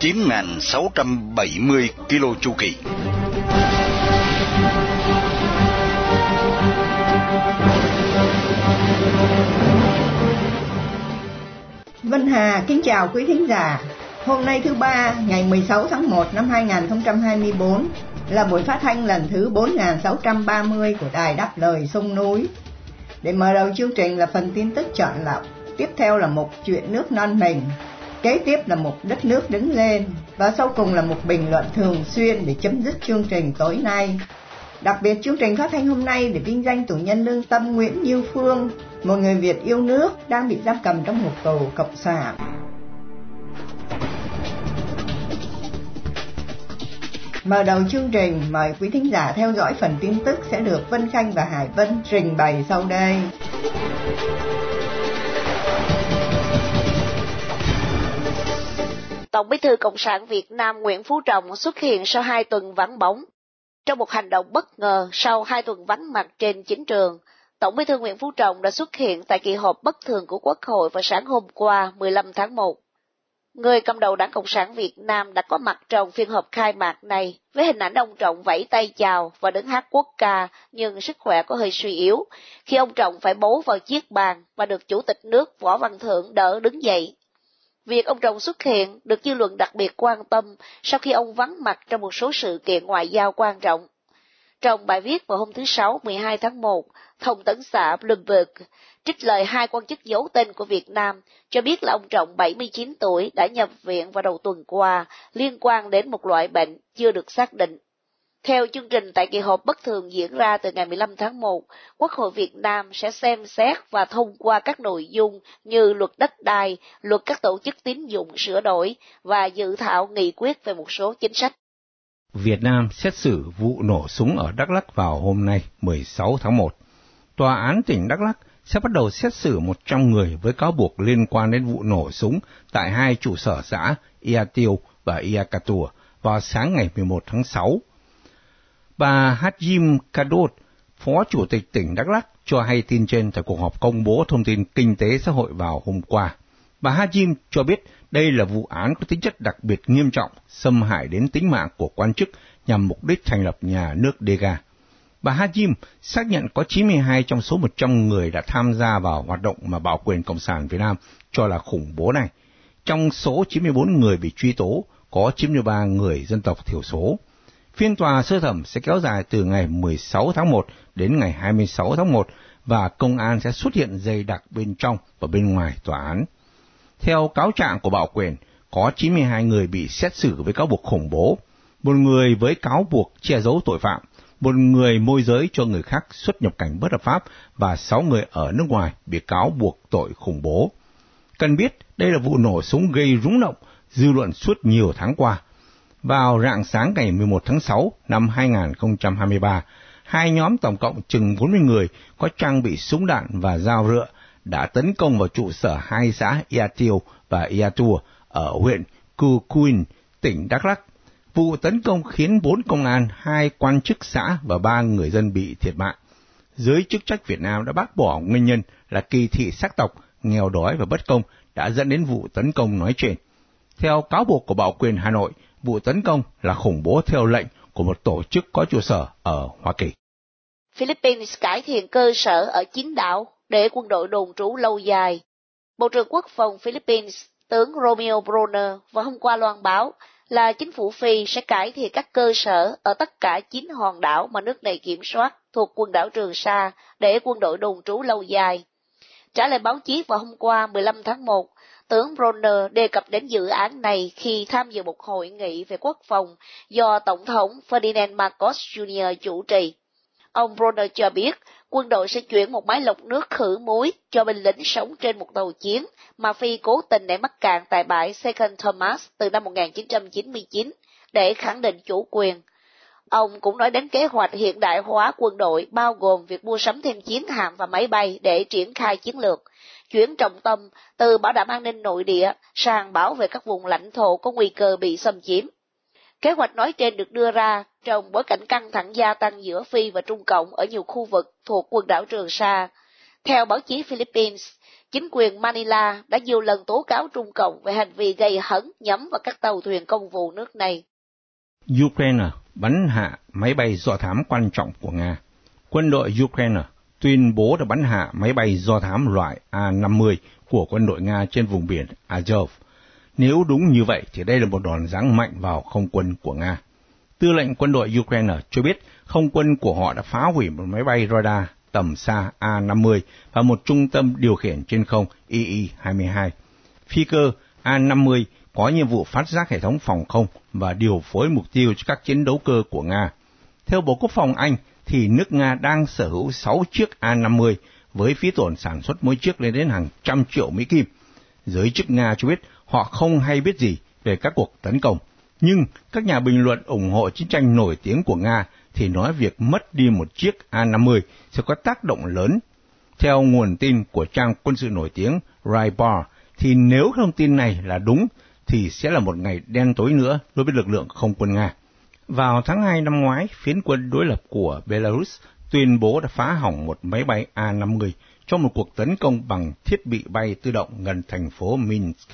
9.670 km chu kỳ. Vân Hà kính chào quý thính giả. Hôm nay thứ ba, ngày 16 tháng 1 năm 2024 là buổi phát thanh lần thứ 4630 của Đài Đáp Lời Sông Núi. Để mở đầu chương trình là phần tin tức chọn lọc, tiếp theo là một chuyện nước non mình, kế tiếp là một đất nước đứng lên và sau cùng là một bình luận thường xuyên để chấm dứt chương trình tối nay. Đặc biệt chương trình phát thanh hôm nay để vinh danh tù nhân lương tâm Nguyễn Như Phương, một người Việt yêu nước đang bị giam cầm trong một tù cộng sản. Mở đầu chương trình, mời quý thính giả theo dõi phần tin tức sẽ được Vân Khanh và Hải Vân trình bày sau đây. Tổng bí thư Cộng sản Việt Nam Nguyễn Phú Trọng xuất hiện sau hai tuần vắng bóng. Trong một hành động bất ngờ sau hai tuần vắng mặt trên chính trường, Tổng bí thư Nguyễn Phú Trọng đã xuất hiện tại kỳ họp bất thường của Quốc hội vào sáng hôm qua 15 tháng 1. Người cầm đầu Đảng Cộng sản Việt Nam đã có mặt trong phiên họp khai mạc này với hình ảnh ông Trọng vẫy tay chào và đứng hát quốc ca nhưng sức khỏe có hơi suy yếu khi ông Trọng phải bấu vào chiếc bàn và được Chủ tịch nước Võ Văn Thưởng đỡ đứng dậy. Việc ông Trọng xuất hiện được dư luận đặc biệt quan tâm sau khi ông vắng mặt trong một số sự kiện ngoại giao quan trọng. Trong bài viết vào hôm thứ Sáu 12 tháng 1, thông tấn xã Bloomberg trích lời hai quan chức giấu tên của Việt Nam cho biết là ông Trọng 79 tuổi đã nhập viện vào đầu tuần qua liên quan đến một loại bệnh chưa được xác định. Theo chương trình tại kỳ họp bất thường diễn ra từ ngày 15 tháng 1, Quốc hội Việt Nam sẽ xem xét và thông qua các nội dung như luật đất đai, luật các tổ chức tín dụng sửa đổi và dự thảo nghị quyết về một số chính sách. Việt Nam xét xử vụ nổ súng ở Đắk Lắk vào hôm nay 16 tháng 1. Tòa án tỉnh Đắk Lắk sẽ bắt đầu xét xử 100 người với cáo buộc liên quan đến vụ nổ súng tại hai trụ sở xã Ia Tiêu và Ia Katua vào sáng ngày 11 tháng 6. Bà Hajim Kadot, Phó Chủ tịch tỉnh Đắk Lắk cho hay tin trên tại cuộc họp công bố thông tin kinh tế xã hội vào hôm qua. Bà Hajim cho biết đây là vụ án có tính chất đặc biệt nghiêm trọng, xâm hại đến tính mạng của quan chức nhằm mục đích thành lập nhà nước Dega. Bà Hajim xác nhận có 92 trong số 100 người đã tham gia vào hoạt động mà Bảo quyền Cộng sản Việt Nam cho là khủng bố này. Trong số 94 người bị truy tố, có 93 người dân tộc thiểu số. Phiên tòa sơ thẩm sẽ kéo dài từ ngày 16 tháng 1 đến ngày 26 tháng 1 và công an sẽ xuất hiện dày đặc bên trong và bên ngoài tòa án. Theo cáo trạng của Bảo quyền, có 92 người bị xét xử với cáo buộc khủng bố, một người với cáo buộc che giấu tội phạm, một người môi giới cho người khác xuất nhập cảnh bất hợp pháp và 6 người ở nước ngoài bị cáo buộc tội khủng bố. Cần biết, đây là vụ nổ súng gây rúng động dư luận suốt nhiều tháng qua. Vào rạng sáng ngày 11 tháng 6 năm 2023, hai nhóm tổng cộng chừng 40 người có trang bị súng đạn và dao rựa đã tấn công vào trụ sở hai xã Ia Tiêu và Ia Tua ở huyện Cucuin, tỉnh Đắk Lắk. Vụ tấn công khiến bốn công an, hai quan chức xã và ba người dân bị thiệt mạng. Giới chức trách Việt Nam đã bác bỏ nguyên nhân là kỳ thị sắc tộc, nghèo đói và bất công đã dẫn đến vụ tấn công nói trên. Theo cáo buộc của Bảo quyền Hà Nội, vụ tấn công là khủng bố theo lệnh của một tổ chức có trụ sở ở Hoa Kỳ. Philippines cải thiện cơ sở ở chín đảo để quân đội đồn trú lâu dài. Bộ trưởng Quốc phòng Philippines, tướng Romeo Bronner vào hôm qua loan báo là chính phủ Phi sẽ cải thiện các cơ sở ở tất cả chín hòn đảo mà nước này kiểm soát thuộc quần đảo Trường Sa để quân đội đồn trú lâu dài. Trả lời báo chí vào hôm qua 15 tháng 1, tướng Bronner đề cập đến dự án này khi tham dự một hội nghị về quốc phòng do Tổng thống Ferdinand Marcos Jr. chủ trì. Ông Bronner cho biết quân đội sẽ chuyển một máy lọc nước khử muối cho binh lính sống trên một tàu chiến mà Phi cố tình để mắc cạn tại bãi Second Thomas từ năm 1999 để khẳng định chủ quyền. Ông cũng nói đến kế hoạch hiện đại hóa quân đội bao gồm việc mua sắm thêm chiến hạm và máy bay để triển khai chiến lược, chuyển trọng tâm từ bảo đảm an ninh nội địa sang bảo vệ các vùng lãnh thổ có nguy cơ bị xâm chiếm. Kế hoạch nói trên được đưa ra trong bối cảnh căng thẳng gia tăng giữa Phi và Trung Cộng ở nhiều khu vực thuộc quần đảo Trường Sa. Theo báo chí Philippines, chính quyền Manila đã nhiều lần tố cáo Trung Cộng về hành vi gây hấn nhắm vào các tàu thuyền công vụ nước này. Ukraine bắn hạ máy bay do thám quan trọng của Nga. Quân đội Ukraine tuyên bố đã bắn hạ máy bay do thám loại A-50 của quân đội Nga trên vùng biển Azov. Nếu đúng như vậy thì đây là một đòn giáng mạnh vào không quân của Nga. Tư lệnh quân đội Ukraine cho biết không quân của họ đã phá hủy một máy bay radar tầm xa A-50 và một trung tâm điều khiển trên không II-22. Phi cơ A-50 có nhiệm vụ phát giác hệ thống phòng không và điều phối mục tiêu cho các chiến đấu cơ của Nga. Theo Bộ Quốc phòng Anh, thì nước Nga đang sở hữu 6 chiếc A-50 với phí tổn sản xuất mỗi chiếc lên đến hàng trăm triệu Mỹ Kim. Giới chức Nga cho biết họ không hay biết gì về các cuộc tấn công, nhưng các nhà bình luận ủng hộ chiến tranh nổi tiếng của Nga thì nói việc mất đi một chiếc A-50 sẽ có tác động lớn. Theo nguồn tin của trang quân sự nổi tiếng Raibar, thì nếu thông tin này là đúng, thì sẽ là một ngày đen tối nữa đối với lực lượng không quân Nga. Vào tháng 2 năm ngoái, phiến quân đối lập của Belarus tuyên bố đã phá hỏng một máy bay A-50 trong một cuộc tấn công bằng thiết bị bay tự động gần thành phố Minsk.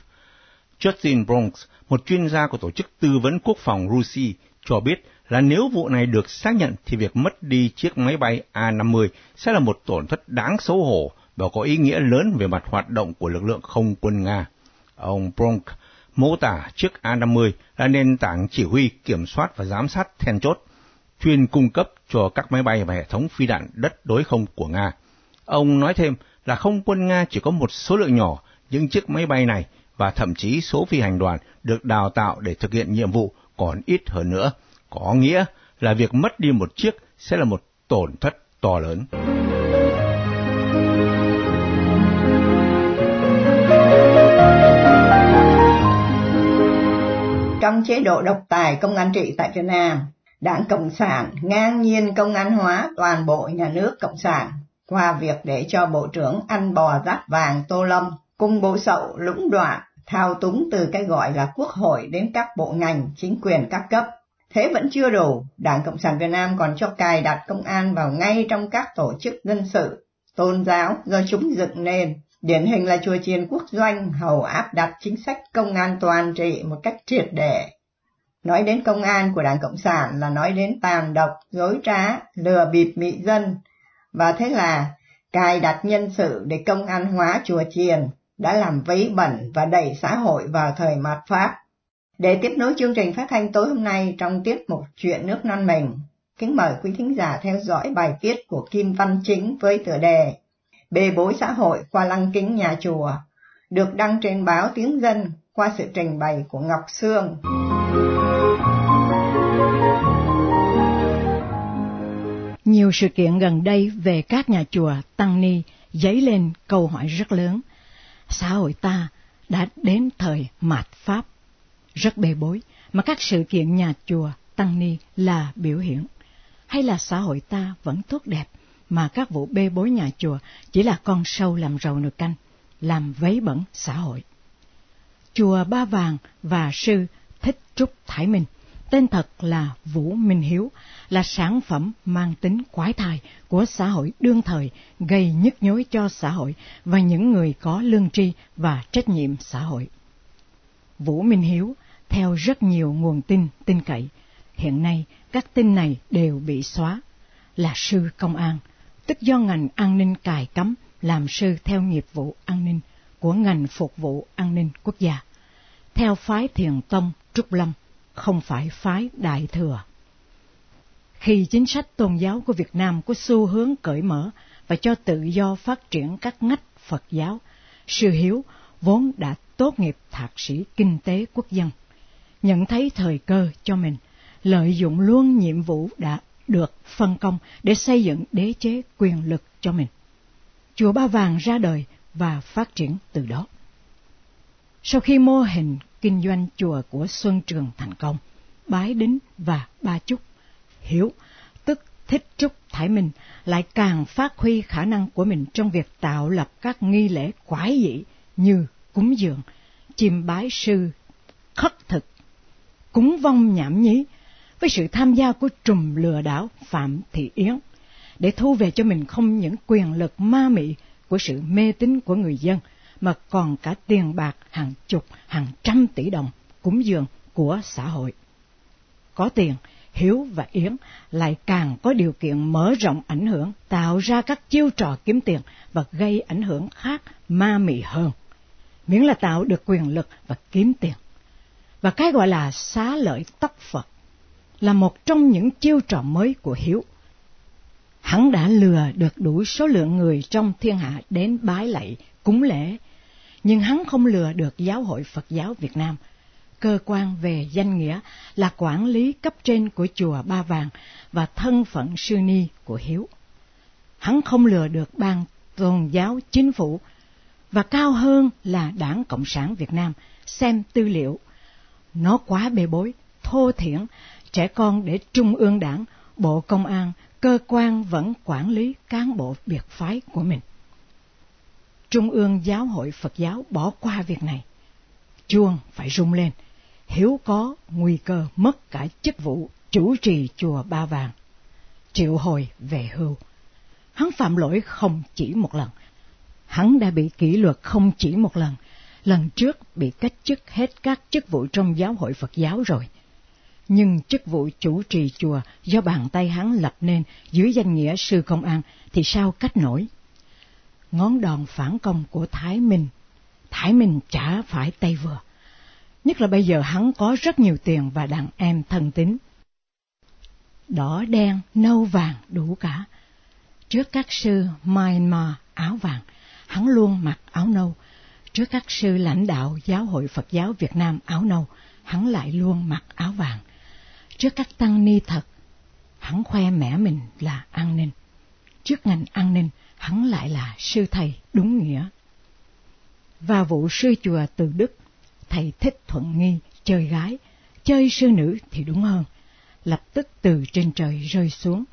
Justin Bronx, một chuyên gia của Tổ chức Tư vấn Quốc phòng Rusi, cho biết là nếu vụ này được xác nhận thì việc mất đi chiếc máy bay A-50 sẽ là một tổn thất đáng xấu hổ và có ý nghĩa lớn về mặt hoạt động của lực lượng không quân Nga. Ông Bronk mô tả chiếc A-50 là nền tảng chỉ huy, kiểm soát và giám sát then chốt, chuyên cung cấp cho các máy bay và hệ thống phi đạn đất đối không của Nga. Ông nói thêm là không quân Nga chỉ có một số lượng nhỏ những chiếc máy bay này và thậm chí số phi hành đoàn được đào tạo để thực hiện nhiệm vụ còn ít hơn nữa. Có nghĩa là việc mất đi một chiếc sẽ là một tổn thất to lớn. Trong chế độ độc tài công an trị tại Việt Nam, Đảng Cộng sản ngang nhiên công an hóa toàn bộ nhà nước Cộng sản qua việc để cho Bộ trưởng ăn bò rát vàng Tô Lâm cùng bộ sậu lũng đoạn thao túng từ cái gọi là quốc hội đến các bộ ngành, chính quyền các cấp. Thế vẫn chưa đủ, Đảng Cộng sản Việt Nam còn cho cài đặt công an vào ngay trong các tổ chức dân sự, tôn giáo do chúng dựng nên. Điển hình là chùa chiền quốc doanh hầu áp đặt chính sách công an toàn trị một cách triệt để. Nói đến công an của Đảng Cộng sản là nói đến tàn độc, dối trá, lừa bịp mị dân, và thế là cài đặt nhân sự để công an hóa chùa chiền đã làm vấy bẩn và đẩy xã hội vào thời mạt Pháp. Để tiếp nối chương trình phát thanh tối hôm nay trong tiết mục Chuyện nước non mình, kính mời quý thính giả theo dõi bài viết của Kim Văn Chính với tựa đề Bê bối xã hội qua lăng kính nhà chùa, được đăng trên báo Tiếng Dân qua sự trình bày của Ngọc Sương. Nhiều sự kiện gần đây về các nhà chùa Tăng Ni dấy lên câu hỏi rất lớn. Xã hội ta đã đến thời mạt Pháp, rất bề bối, mà các sự kiện nhà chùa Tăng Ni là biểu hiện. Hay là xã hội ta vẫn tốt đẹp, mà các vụ bê bối nhà chùa chỉ là con sâu làm rầu nồi canh, làm vấy bẩn xã hội. Chùa Ba Vàng và sư Thích Trúc Thái Minh tên thật là Vũ Minh Hiếu, là sản phẩm mang tính quái thai của xã hội đương thời, gây nhức nhối cho xã hội và những người có lương tri và trách nhiệm xã hội. Vũ Minh Hiếu, theo rất nhiều nguồn tin tin cậy, hiện nay các tin này đều bị xóa, là sư công an, tức do ngành an ninh cài cấm làm sư theo nghiệp vụ an ninh của ngành phục vụ an ninh quốc gia. Theo phái Thiền Tông Trúc Lâm, không phải phái Đại Thừa. Khi chính sách tôn giáo của Việt Nam có xu hướng cởi mở và cho tự do phát triển các ngách Phật giáo, Sư Hiếu vốn đã tốt nghiệp thạc sĩ kinh tế quốc dân, nhận thấy thời cơ cho mình, lợi dụng luôn nhiệm vụ đã được phân công để xây dựng đế chế quyền lực cho mình. Chùa Ba Vàng ra đời và phát triển từ đó. Sau khi mô hình kinh doanh chùa của Xuân Trường thành công, Bái Đính và Ba trúc, Hiếu, tức Thích Trúc Thái Minh, lại càng phát huy khả năng của mình trong việc tạo lập các nghi lễ quái dị như cúng dường, chiêm bái sư, khất thực, cúng vong nhảm nhí, với sự tham gia của trùm lừa đảo Phạm Thị Yến, để thu về cho mình không những quyền lực ma mị của sự mê tín của người dân, mà còn cả tiền bạc hàng chục, hàng trăm tỷ đồng cúng dường của xã hội. Có tiền, Hiếu và Yến lại càng có điều kiện mở rộng ảnh hưởng, tạo ra các chiêu trò kiếm tiền và gây ảnh hưởng khác ma mị hơn. Miễn là tạo được quyền lực và kiếm tiền. Và cái gọi là xá lợi tóc Phật là một trong những chiêu trò mới của Hiếu. Hắn đã lừa được đủ số lượng người trong thiên hạ đến bái lạy, cúng lễ, nhưng hắn không lừa được Giáo hội Phật giáo Việt Nam, cơ quan về danh nghĩa là quản lý cấp trên của chùa Ba Vàng và thân phận sư ni của Hiếu. Hắn không lừa được ban tôn giáo chính phủ và cao hơn là đảng Cộng sản Việt Nam xem tư liệu. Nó quá bê bối, thô thiển, trẻ con để Trung ương Đảng, Bộ Công an, cơ quan vẫn quản lý cán bộ biệt phái của mình. Trung ương Giáo hội Phật giáo bỏ qua việc này. Chuông phải rung lên, Hiếu có nguy cơ mất cả chức vụ chủ trì chùa Ba Vàng. Triệu hồi về hưu. Hắn phạm lỗi không chỉ một lần. Hắn đã bị kỷ luật không chỉ một lần. Lần trước bị cách chức hết các chức vụ trong giáo hội Phật giáo rồi. Nhưng chức vụ chủ trì chùa do bàn tay hắn lập nên dưới danh nghĩa sư công an thì sao cách nổi? Ngón đòn phản công của Thái Minh, Thái Minh chả phải tay vừa nhất là bây giờ hắn có rất nhiều tiền và đàn em thân tín. Đỏ đen, nâu vàng đủ cả. Trước các sư Myanmar áo vàng, hắn luôn mặc áo nâu. Trước các sư lãnh đạo Giáo hội Phật giáo Việt Nam áo nâu, hắn lại luôn mặc áo vàng. Trước các tăng ni thật, hắn khoe mẽ mình là an ninh. Trước ngành an ninh, hắn lại là sư thầy đúng nghĩa. Và vụ sư chùa từ Đức thầy thích thuận nghi chơi gái, chơi sư nữ thì đúng hơn, lập tức từ trên trời rơi xuống.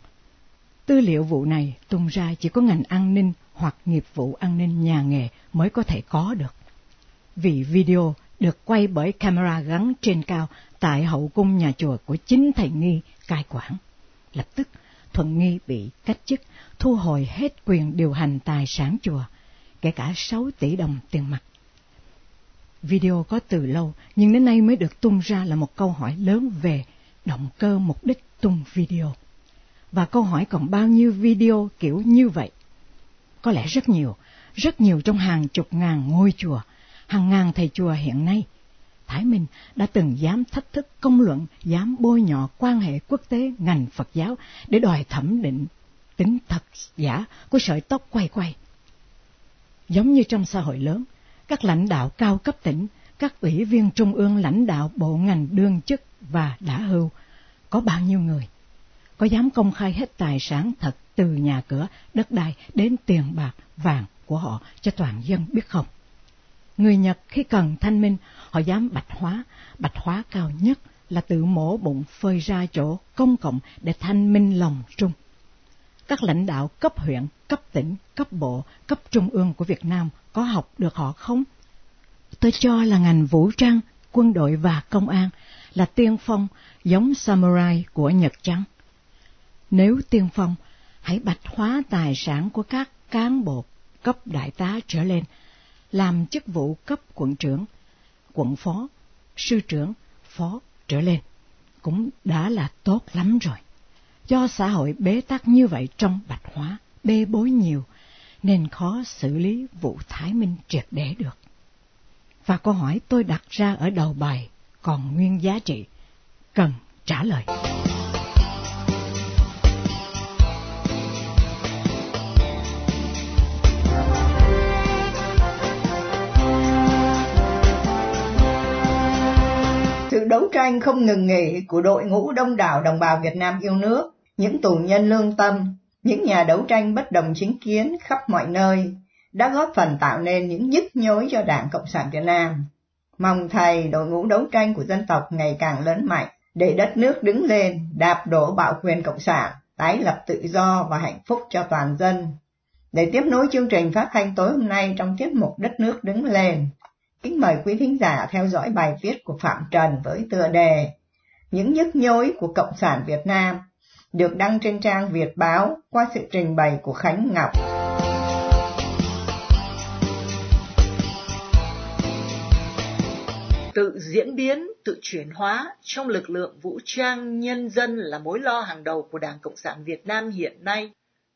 Tư liệu vụ này tung ra chỉ có ngành an ninh hoặc nghiệp vụ an ninh nhà nghề mới có thể có được. Vì video được quay bởi camera gắn trên cao tại hậu cung nhà chùa của chính thầy Nghi cai quản. Lập tức, Thuận Nghi bị cách chức, thu hồi hết quyền điều hành tài sản chùa, kể cả 6 tỷ đồng tiền mặt. Video có từ lâu, nhưng đến nay mới được tung ra là một câu hỏi lớn về động cơ mục đích tung video. Và câu hỏi còn bao nhiêu video kiểu như vậy? Có lẽ rất nhiều, rất nhiều trong hàng chục ngàn ngôi chùa, hàng ngàn thầy chùa hiện nay. Thái Minh đã từng dám thách thức công luận, dám bôi nhọ quan hệ quốc tế ngành Phật giáo để đòi thẩm định tính thật giả của sợi tóc quay quay. Giống như trong xã hội lớn, các lãnh đạo cao cấp tỉnh, các ủy viên trung ương lãnh đạo bộ ngành đương chức và đã hưu, có bao nhiêu người? Có dám công khai hết tài sản thật từ nhà cửa, đất đai đến tiền bạc, vàng của họ cho toàn dân biết không? Người Nhật khi cần thanh minh, họ dám bạch hóa, bạch hóa cao nhất là tự mổ bụng phơi ra chỗ công cộng để thanh minh lòng trung. Các lãnh đạo cấp huyện, cấp tỉnh, cấp bộ, cấp trung ương của Việt Nam có học được họ không? Tôi cho là ngành vũ trang, quân đội và công an là tiên phong giống samurai của Nhật Trắng. Nếu tiên phong, hãy bạch hóa tài sản của các cán bộ cấp đại tá trở lên, làm chức vụ cấp quận trưởng, quận phó, sư trưởng, phó trở lên, cũng đã là tốt lắm rồi. Do xã hội bế tắc như vậy trong bạch hóa, bê bối nhiều, nên khó xử lý vụ Thái Minh triệt để được. Và câu hỏi tôi đặt ra ở đầu bài còn nguyên giá trị, cần trả lời. Đấu tranh không ngừng nghỉ của đội ngũ đông đảo đồng bào Việt Nam yêu nước, những tù nhân lương tâm, những nhà đấu tranh bất đồng chính kiến khắp mọi nơi đã góp phần tạo nên những nhức nhối cho Đảng Cộng sản Việt Nam. Mong thầy đội ngũ đấu tranh của dân tộc ngày càng lớn mạnh, để đất nước đứng lên, đạp đổ bạo quyền cộng sản, tái lập tự do và hạnh phúc cho toàn dân. Để tiếp nối chương trình phát thanh tối hôm nay trong tiết mục Đất nước đứng lên, kính mời quý thính giả theo dõi bài viết của Phạm Trần với tựa đề Những nhức nhối của Cộng sản Việt Nam, được đăng trên trang Việt Báo qua sự trình bày của Khánh Ngọc. tự diễn biến, tự chuyển hóa trong lực lượng vũ trang nhân dân là mối lo hàng đầu của Đảng Cộng sản Việt Nam hiện nay.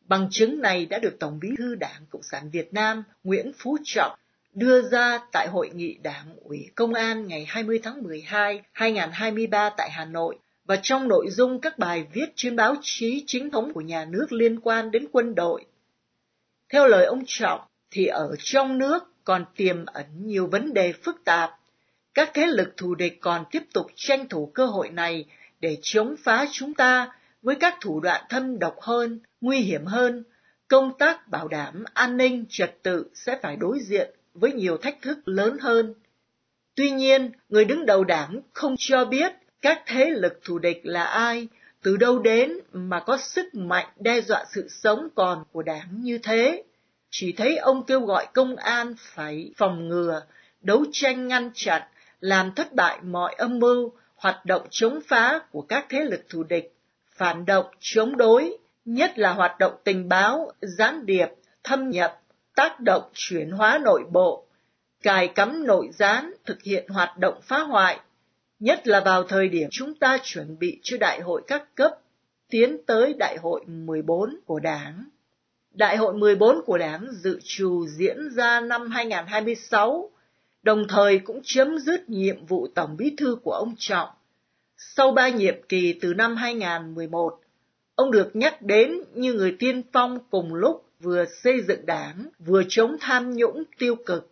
Bằng chứng này đã được Tổng bí thư Đảng Cộng sản Việt Nam Nguyễn Phú Trọng đưa ra tại Hội nghị Đảng ủy Công an ngày 20 tháng 12, 2023 tại Hà Nội và trong nội dung các bài viết trên báo chí chính thống của nhà nước liên quan đến quân đội. Theo lời ông Trọng, thì ở trong nước còn tiềm ẩn nhiều vấn đề phức tạp các thế lực thù địch còn tiếp tục tranh thủ cơ hội này để chống phá chúng ta với các thủ đoạn thâm độc hơn, nguy hiểm hơn. Công tác bảo đảm an ninh trật tự sẽ phải đối diện với nhiều thách thức lớn hơn. Tuy nhiên, người đứng đầu đảng không cho biết các thế lực thù địch là ai, từ đâu đến mà có sức mạnh đe dọa sự sống còn của đảng như thế. Chỉ thấy ông kêu gọi công an phải phòng ngừa, đấu tranh ngăn chặn làm thất bại mọi âm mưu, hoạt động chống phá của các thế lực thù địch, phản động, chống đối, nhất là hoạt động tình báo, gián điệp, thâm nhập, tác động chuyển hóa nội bộ, cài cắm nội gián, thực hiện hoạt động phá hoại, nhất là vào thời điểm chúng ta chuẩn bị cho đại hội các cấp, tiến tới đại hội 14 của Đảng. Đại hội 14 của Đảng dự trù diễn ra năm 2026 đồng thời cũng chấm dứt nhiệm vụ Tổng Bí thư của ông Trọng. Sau ba nhiệm kỳ từ năm 2011, ông được nhắc đến như người tiên phong cùng lúc vừa xây dựng đảng, vừa chống tham nhũng tiêu cực.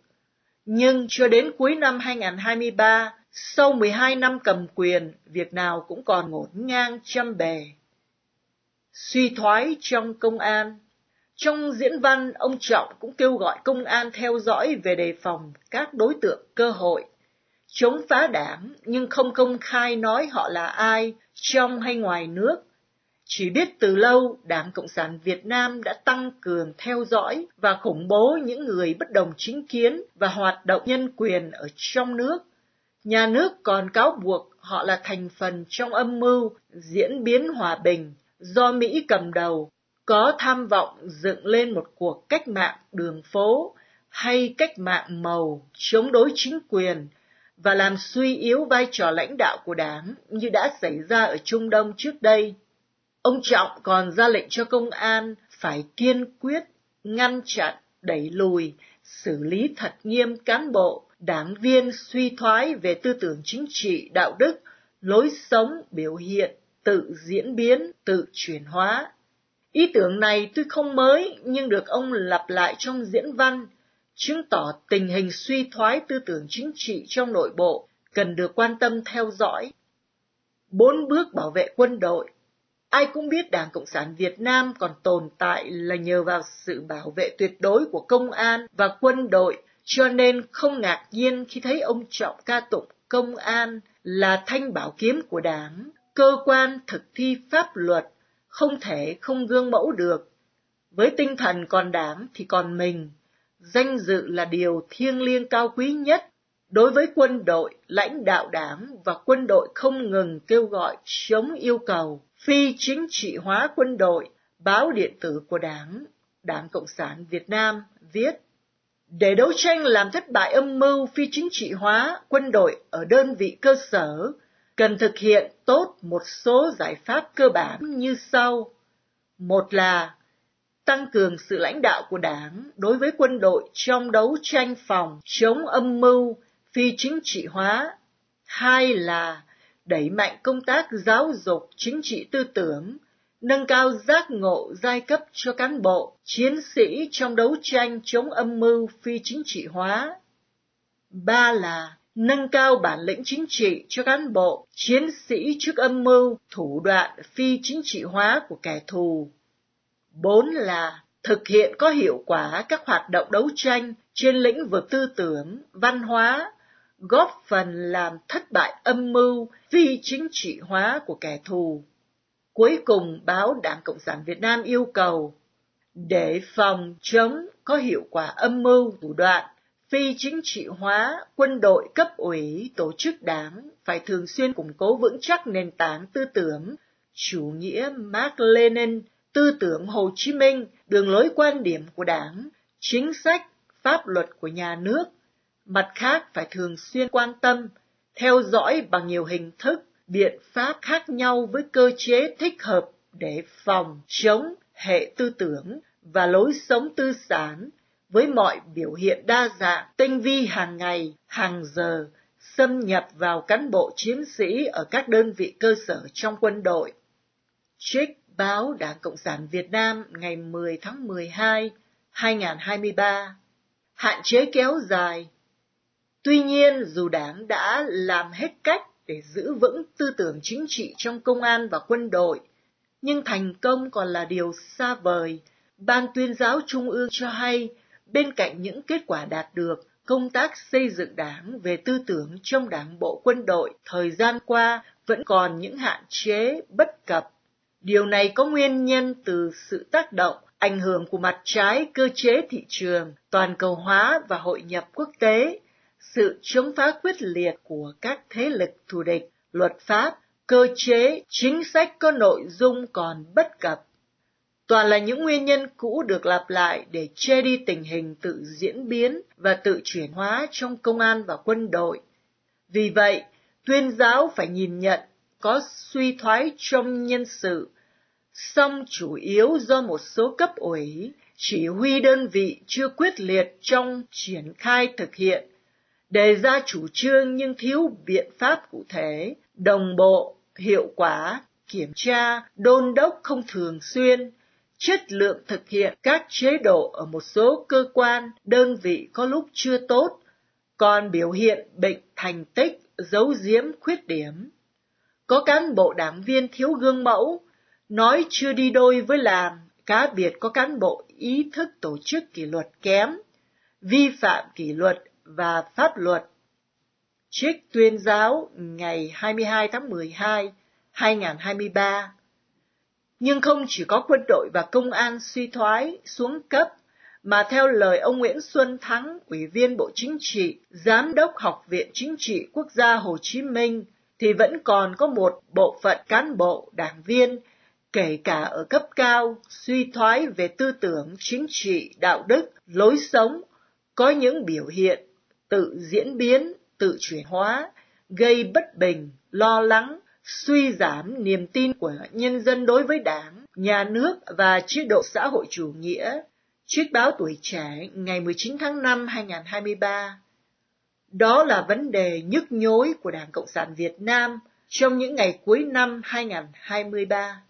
Nhưng cho đến cuối năm 2023, sau 12 năm cầm quyền, việc nào cũng còn ngổn ngang trăm bề. Suy thoái trong công an trong diễn văn, ông Trọng cũng kêu gọi công an theo dõi về đề phòng các đối tượng cơ hội, chống phá đảng nhưng không công khai nói họ là ai, trong hay ngoài nước. Chỉ biết từ lâu, Đảng Cộng sản Việt Nam đã tăng cường theo dõi và khủng bố những người bất đồng chính kiến và hoạt động nhân quyền ở trong nước. Nhà nước còn cáo buộc họ là thành phần trong âm mưu diễn biến hòa bình do Mỹ cầm đầu, có tham vọng dựng lên một cuộc cách mạng đường phố hay cách mạng màu chống đối chính quyền và làm suy yếu vai trò lãnh đạo của đảng như đã xảy ra ở Trung Đông trước đây. Ông Trọng còn ra lệnh cho công an phải kiên quyết ngăn chặn, đẩy lùi, xử lý thật nghiêm cán bộ, đảng viên suy thoái về tư tưởng chính trị, đạo đức, lối sống, biểu hiện, tự diễn biến, tự chuyển hóa. Ý tưởng này tuy không mới nhưng được ông lặp lại trong diễn văn, chứng tỏ tình hình suy thoái tư tưởng chính trị trong nội bộ cần được quan tâm theo dõi. Bốn bước bảo vệ quân đội Ai cũng biết Đảng Cộng sản Việt Nam còn tồn tại là nhờ vào sự bảo vệ tuyệt đối của công an và quân đội, cho nên không ngạc nhiên khi thấy ông Trọng ca tụng công an là thanh bảo kiếm của Đảng, cơ quan thực thi pháp luật không thể không gương mẫu được. Với tinh thần còn đảng thì còn mình, danh dự là điều thiêng liêng cao quý nhất. Đối với quân đội, lãnh đạo đảng và quân đội không ngừng kêu gọi chống yêu cầu phi chính trị hóa quân đội, báo điện tử của đảng, Đảng Cộng sản Việt Nam viết để đấu tranh làm thất bại âm mưu phi chính trị hóa quân đội ở đơn vị cơ sở cần thực hiện tốt một số giải pháp cơ bản như sau. Một là tăng cường sự lãnh đạo của Đảng đối với quân đội trong đấu tranh phòng chống âm mưu, phi chính trị hóa. Hai là đẩy mạnh công tác giáo dục chính trị tư tưởng, nâng cao giác ngộ giai cấp cho cán bộ, chiến sĩ trong đấu tranh chống âm mưu phi chính trị hóa. Ba là nâng cao bản lĩnh chính trị cho cán bộ, chiến sĩ trước âm mưu, thủ đoạn phi chính trị hóa của kẻ thù. Bốn là thực hiện có hiệu quả các hoạt động đấu tranh trên lĩnh vực tư tưởng, văn hóa, góp phần làm thất bại âm mưu phi chính trị hóa của kẻ thù. Cuối cùng, báo Đảng Cộng sản Việt Nam yêu cầu để phòng chống có hiệu quả âm mưu thủ đoạn phi chính trị hóa quân đội cấp ủy tổ chức đảng phải thường xuyên củng cố vững chắc nền tảng tư tưởng chủ nghĩa Mark Lenin, tư tưởng Hồ Chí Minh, đường lối quan điểm của đảng, chính sách, pháp luật của nhà nước. Mặt khác phải thường xuyên quan tâm, theo dõi bằng nhiều hình thức, biện pháp khác nhau với cơ chế thích hợp để phòng chống hệ tư tưởng và lối sống tư sản với mọi biểu hiện đa dạng, tinh vi hàng ngày, hàng giờ, xâm nhập vào cán bộ chiến sĩ ở các đơn vị cơ sở trong quân đội. Trích báo Đảng Cộng sản Việt Nam ngày 10 tháng 12, 2023 Hạn chế kéo dài Tuy nhiên, dù Đảng đã làm hết cách để giữ vững tư tưởng chính trị trong công an và quân đội, nhưng thành công còn là điều xa vời. Ban tuyên giáo Trung ương cho hay, bên cạnh những kết quả đạt được, công tác xây dựng đảng về tư tưởng trong đảng bộ quân đội thời gian qua vẫn còn những hạn chế bất cập. Điều này có nguyên nhân từ sự tác động, ảnh hưởng của mặt trái cơ chế thị trường, toàn cầu hóa và hội nhập quốc tế, sự chống phá quyết liệt của các thế lực thù địch, luật pháp, cơ chế, chính sách có nội dung còn bất cập. Toàn là những nguyên nhân cũ được lặp lại để che đi tình hình tự diễn biến và tự chuyển hóa trong công an và quân đội. Vì vậy, tuyên giáo phải nhìn nhận có suy thoái trong nhân sự, song chủ yếu do một số cấp ủy, chỉ huy đơn vị chưa quyết liệt trong triển khai thực hiện, đề ra chủ trương nhưng thiếu biện pháp cụ thể, đồng bộ, hiệu quả, kiểm tra, đôn đốc không thường xuyên, chất lượng thực hiện các chế độ ở một số cơ quan, đơn vị có lúc chưa tốt, còn biểu hiện bệnh thành tích, giấu giếm khuyết điểm. Có cán bộ đảng viên thiếu gương mẫu, nói chưa đi đôi với làm, cá biệt có cán bộ ý thức tổ chức kỷ luật kém, vi phạm kỷ luật và pháp luật. Trích tuyên giáo ngày 22 tháng 12, 2023 Nhưng không chỉ có quân đội và công an suy thoái, xuống cấp, mà theo lời ông Nguyễn Xuân Thắng, Ủy viên Bộ Chính trị, Giám đốc Học viện Chính trị Quốc gia Hồ Chí Minh, thì vẫn còn có một bộ phận cán bộ, đảng viên kể cả ở cấp cao, suy thoái về tư tưởng, chính trị, đạo đức, lối sống, có những biểu hiện tự diễn biến, tự chuyển hóa, gây bất bình, lo lắng, suy giảm niềm tin của nhân dân đối với đảng, nhà nước và chế độ xã hội chủ nghĩa. Trích báo tuổi trẻ ngày 19 tháng 5 2023 Đó là vấn đề nhức nhối của Đảng Cộng sản Việt Nam trong những ngày cuối năm 2023.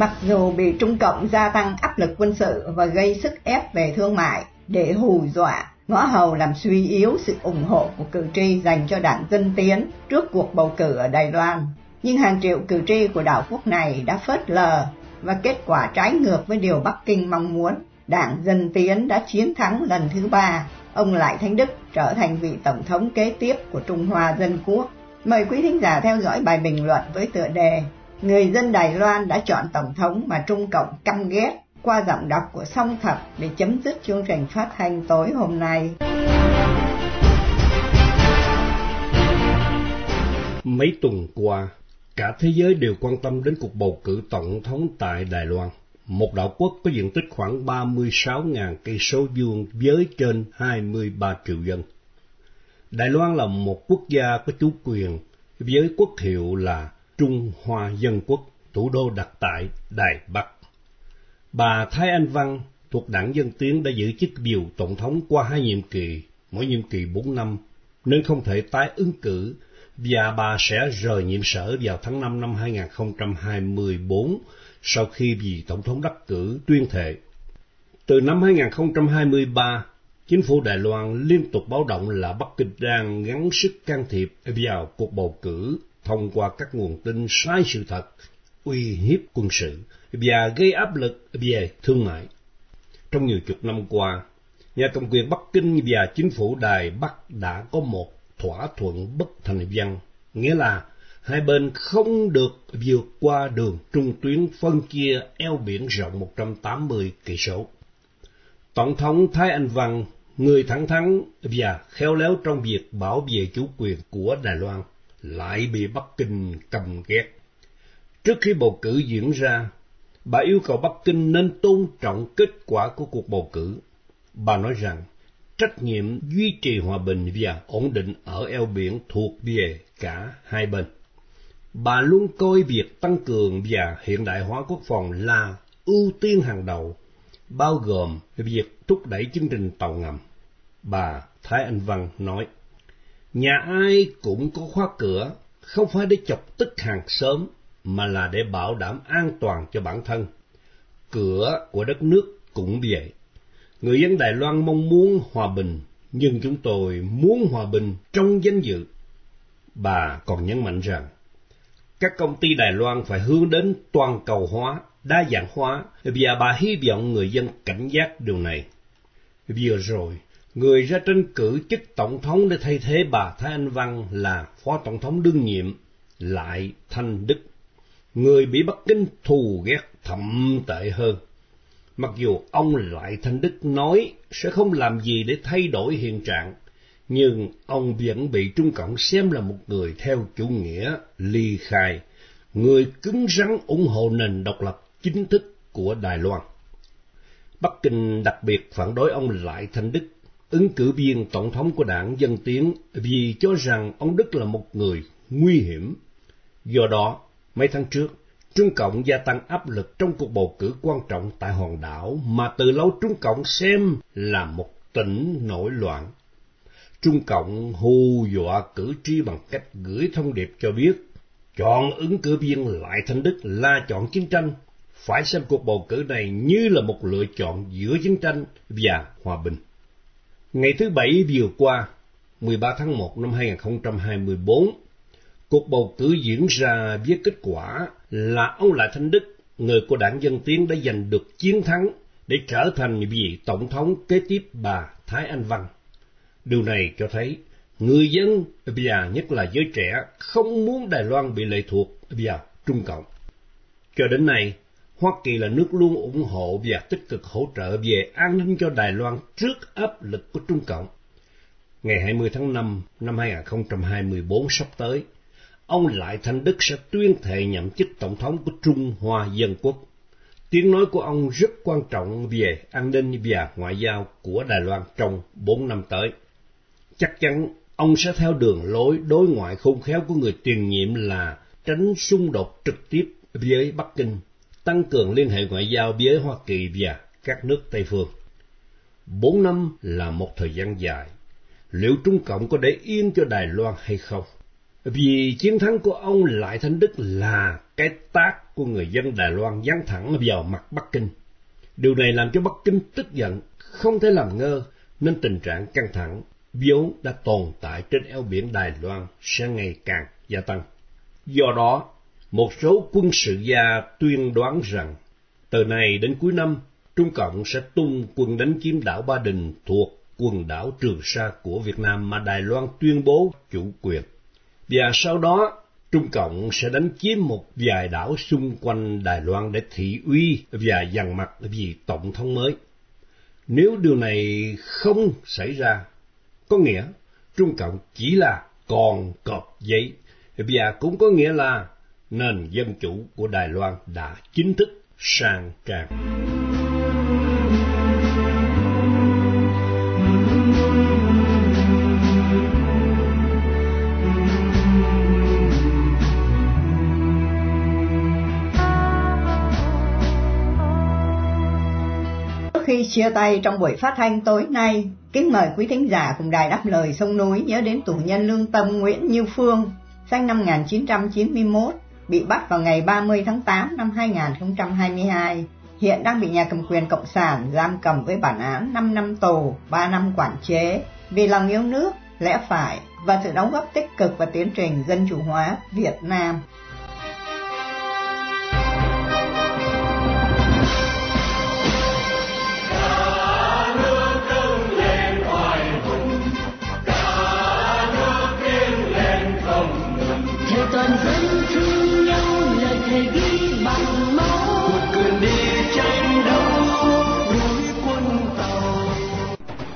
Mặc dù bị Trung Cộng gia tăng áp lực quân sự và gây sức ép về thương mại để hù dọa, ngõ hầu làm suy yếu sự ủng hộ của cử tri dành cho đảng Dân Tiến trước cuộc bầu cử ở Đài Loan. Nhưng hàng triệu cử tri của đảo quốc này đã phớt lờ và kết quả trái ngược với điều Bắc Kinh mong muốn. Đảng Dân Tiến đã chiến thắng lần thứ ba, ông Lại Thanh Đức trở thành vị tổng thống kế tiếp của Trung Hoa Dân Quốc. Mời quý thính giả theo dõi bài bình luận với tựa đề người dân Đài Loan đã chọn tổng thống mà Trung Cộng căm ghét qua giọng đọc của song thập để chấm dứt chương trình phát thanh tối hôm nay. Mấy tuần qua, cả thế giới đều quan tâm đến cuộc bầu cử tổng thống tại Đài Loan, một đảo quốc có diện tích khoảng 36.000 cây số vuông với trên 23 triệu dân. Đài Loan là một quốc gia có chủ quyền với quốc hiệu là Trung Hoa Dân Quốc, thủ đô đặt tại Đài Bắc. Bà Thái Anh Văn thuộc đảng Dân Tiến đã giữ chức điều tổng thống qua hai nhiệm kỳ, mỗi nhiệm kỳ bốn năm, nên không thể tái ứng cử và bà sẽ rời nhiệm sở vào tháng 5 năm 2024 sau khi vị tổng thống đắc cử tuyên thệ. Từ năm 2023, chính phủ Đài Loan liên tục báo động là Bắc Kinh đang gắng sức can thiệp vào cuộc bầu cử thông qua các nguồn tin sai sự thật uy hiếp quân sự và gây áp lực về thương mại. Trong nhiều chục năm qua, nhà cầm quyền Bắc Kinh và chính phủ Đài Bắc đã có một thỏa thuận bất thành văn, nghĩa là hai bên không được vượt qua đường trung tuyến phân chia eo biển rộng 180 cây số. Tổng thống Thái Anh Văn, người thẳng thắn và khéo léo trong việc bảo vệ chủ quyền của Đài Loan, lại bị Bắc Kinh cầm ghét. Trước khi bầu cử diễn ra, bà yêu cầu Bắc Kinh nên tôn trọng kết quả của cuộc bầu cử. Bà nói rằng, trách nhiệm duy trì hòa bình và ổn định ở eo biển thuộc về cả hai bên. Bà luôn coi việc tăng cường và hiện đại hóa quốc phòng là ưu tiên hàng đầu, bao gồm việc thúc đẩy chương trình tàu ngầm. Bà Thái Anh Văn nói, Nhà ai cũng có khóa cửa, không phải để chọc tức hàng xóm, mà là để bảo đảm an toàn cho bản thân. Cửa của đất nước cũng vậy. Người dân Đài Loan mong muốn hòa bình, nhưng chúng tôi muốn hòa bình trong danh dự. Bà còn nhấn mạnh rằng, các công ty Đài Loan phải hướng đến toàn cầu hóa, đa dạng hóa, và bà hy vọng người dân cảnh giác điều này. Vừa rồi, người ra tranh cử chức tổng thống để thay thế bà Thái Anh Văn là phó tổng thống đương nhiệm, lại Thanh Đức. Người bị Bắc Kinh thù ghét thậm tệ hơn. Mặc dù ông lại Thanh Đức nói sẽ không làm gì để thay đổi hiện trạng, nhưng ông vẫn bị Trung Cộng xem là một người theo chủ nghĩa ly khai, người cứng rắn ủng hộ nền độc lập chính thức của Đài Loan. Bắc Kinh đặc biệt phản đối ông Lại Thanh Đức, ứng cử viên tổng thống của đảng Dân Tiến vì cho rằng ông Đức là một người nguy hiểm. Do đó, mấy tháng trước, Trung Cộng gia tăng áp lực trong cuộc bầu cử quan trọng tại hòn đảo mà từ lâu Trung Cộng xem là một tỉnh nổi loạn. Trung Cộng hù dọa cử tri bằng cách gửi thông điệp cho biết chọn ứng cử viên Lại Thanh Đức là chọn chiến tranh, phải xem cuộc bầu cử này như là một lựa chọn giữa chiến tranh và hòa bình. Ngày thứ Bảy vừa qua, 13 tháng 1 năm 2024, cuộc bầu cử diễn ra với kết quả là ông Lại Thanh Đức, người của đảng Dân Tiến đã giành được chiến thắng để trở thành vị tổng thống kế tiếp bà Thái Anh Văn. Điều này cho thấy người dân và nhất là giới trẻ không muốn Đài Loan bị lệ thuộc vào Trung Cộng. Cho đến nay, Hoa Kỳ là nước luôn ủng hộ và tích cực hỗ trợ về an ninh cho Đài Loan trước áp lực của Trung Cộng. Ngày 20 tháng 5 năm 2024 sắp tới, ông Lại Thanh Đức sẽ tuyên thệ nhậm chức Tổng thống của Trung Hoa Dân Quốc. Tiếng nói của ông rất quan trọng về an ninh và ngoại giao của Đài Loan trong bốn năm tới. Chắc chắn ông sẽ theo đường lối đối ngoại khôn khéo của người tiền nhiệm là tránh xung đột trực tiếp với Bắc Kinh, tăng cường liên hệ ngoại giao với Hoa Kỳ và các nước Tây Phương. Bốn năm là một thời gian dài. Liệu Trung Cộng có để yên cho Đài Loan hay không? Vì chiến thắng của ông Lại Thanh Đức là cái tác của người dân Đài Loan dán thẳng vào mặt Bắc Kinh. Điều này làm cho Bắc Kinh tức giận, không thể làm ngơ, nên tình trạng căng thẳng vốn đã tồn tại trên eo biển Đài Loan sẽ ngày càng gia tăng. Do đó, một số quân sự gia tuyên đoán rằng, từ nay đến cuối năm, Trung Cộng sẽ tung quân đánh chiếm đảo Ba Đình thuộc quần đảo Trường Sa của Việt Nam mà Đài Loan tuyên bố chủ quyền. Và sau đó, Trung Cộng sẽ đánh chiếm một vài đảo xung quanh Đài Loan để thị uy và dằn mặt vì Tổng thống mới. Nếu điều này không xảy ra, có nghĩa Trung Cộng chỉ là còn cọp giấy, và cũng có nghĩa là nền dân chủ của Đài Loan đã chính thức sang trang. khi chia tay trong buổi phát thanh tối nay, kính mời quý thính giả cùng đài đáp lời sông núi nhớ đến tù nhân lương tâm Nguyễn Như Phương, sinh năm 1991, bị bắt vào ngày 30 tháng 8 năm 2022. Hiện đang bị nhà cầm quyền Cộng sản giam cầm với bản án 5 năm tù, 3 năm quản chế vì lòng yêu nước, lẽ phải và sự đóng góp tích cực vào tiến trình dân chủ hóa Việt Nam.